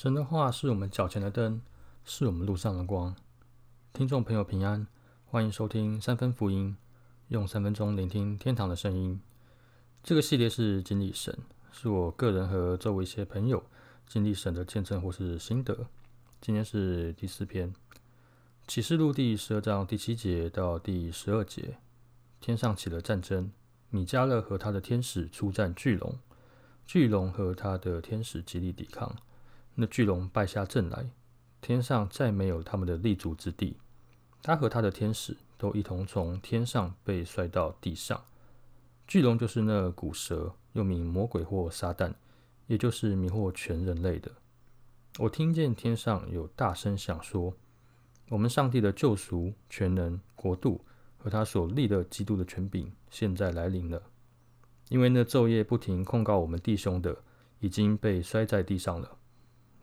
神的话是我们脚前的灯，是我们路上的光。听众朋友平安，欢迎收听三分福音，用三分钟聆听天堂的声音。这个系列是经历神，是我个人和周围一些朋友经历神的见证或是心得。今天是第四篇，启示录第十二章第七节到第十二节。天上起了战争，米迦勒和他的天使出战巨龙，巨龙和他的天使极力抵抗。那巨龙败下阵来，天上再没有他们的立足之地。他和他的天使都一同从天上被摔到地上。巨龙就是那古蛇，又名魔鬼或撒旦，也就是迷惑全人类的。我听见天上有大声响说：“我们上帝的救赎、全能、国度和他所立的基督的权柄，现在来临了。因为那昼夜不停控告我们弟兄的，已经被摔在地上了。”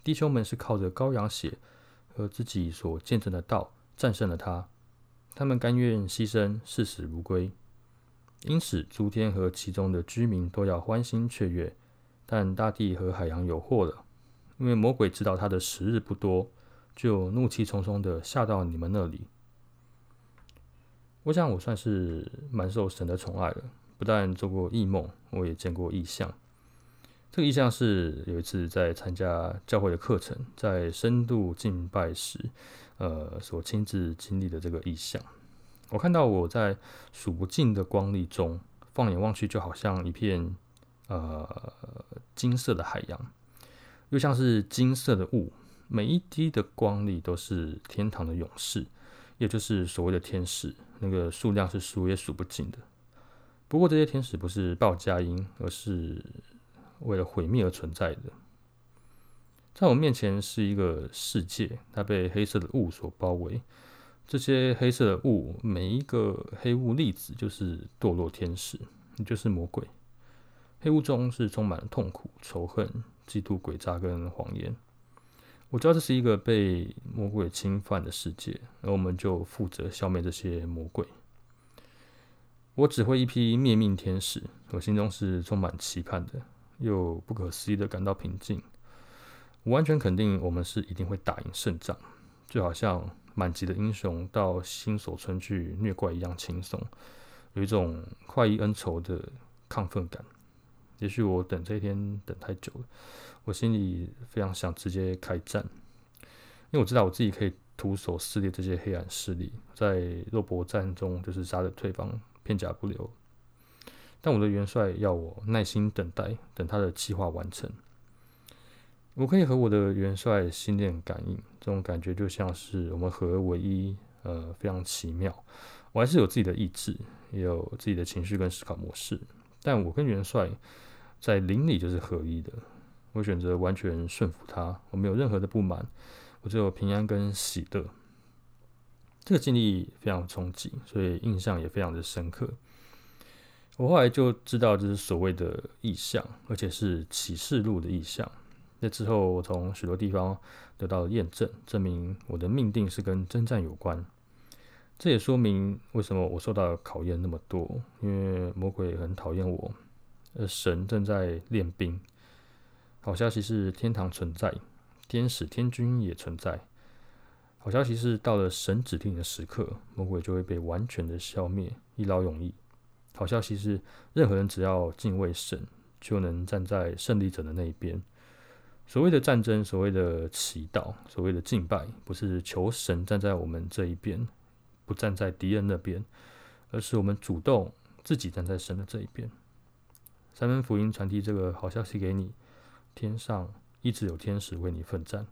弟兄们是靠着羔羊血和自己所见证的道战胜了他，他们甘愿牺牲，视死如归。因此，诸天和其中的居民都要欢欣雀跃，但大地和海洋有祸了，因为魔鬼知道他的时日不多，就怒气冲冲的下到你们那里。我想，我算是蛮受神的宠爱了，不但做过异梦，我也见过异象。这个意象是有一次在参加教会的课程，在深度敬拜时，呃，所亲自经历的这个意象。我看到我在数不尽的光粒中，放眼望去，就好像一片呃金色的海洋，又像是金色的雾，每一滴的光力都是天堂的勇士，也就是所谓的天使，那个数量是数也数不尽的。不过这些天使不是报佳音，而是。为了毁灭而存在的，在我面前是一个世界，它被黑色的雾所包围。这些黑色的雾，每一个黑雾粒子就是堕落天使，也就是魔鬼。黑雾中是充满了痛苦、仇恨、嫉妒、诡诈跟谎言。我知道这是一个被魔鬼侵犯的世界，而我们就负责消灭这些魔鬼。我指挥一批灭命天使，我心中是充满期盼的。又不可思议的感到平静，我完全肯定我们是一定会打赢胜仗，就好像满级的英雄到新手村去虐怪一样轻松，有一种快意恩仇的亢奋感。也许我等这一天等太久了，我心里非常想直接开战，因为我知道我自己可以徒手撕裂这些黑暗势力，在肉搏战中就是杀的对方片甲不留。但我的元帅要我耐心等待，等他的计划完成。我可以和我的元帅心电感应，这种感觉就像是我们合而为一，呃，非常奇妙。我还是有自己的意志，也有自己的情绪跟思考模式，但我跟元帅在灵里就是合一的。我选择完全顺服他，我没有任何的不满，我只有平安跟喜乐。这个经历非常冲击，所以印象也非常的深刻。我后来就知道这是所谓的意象，而且是启示录的意象。那之后，我从许多地方得到验证，证明我的命定是跟征战有关。这也说明为什么我受到考验那么多，因为魔鬼很讨厌我，而神正在练兵。好消息是天堂存在，天使天君也存在。好消息是到了神指定的时刻，魔鬼就会被完全的消灭，一劳永逸。好消息是，任何人只要敬畏神，就能站在胜利者的那一边。所谓的战争，所谓的祈祷，所谓的敬拜，不是求神站在我们这一边，不站在敌人那边，而是我们主动自己站在神的这一边。三分福音传递这个好消息给你，天上一直有天使为你奋战。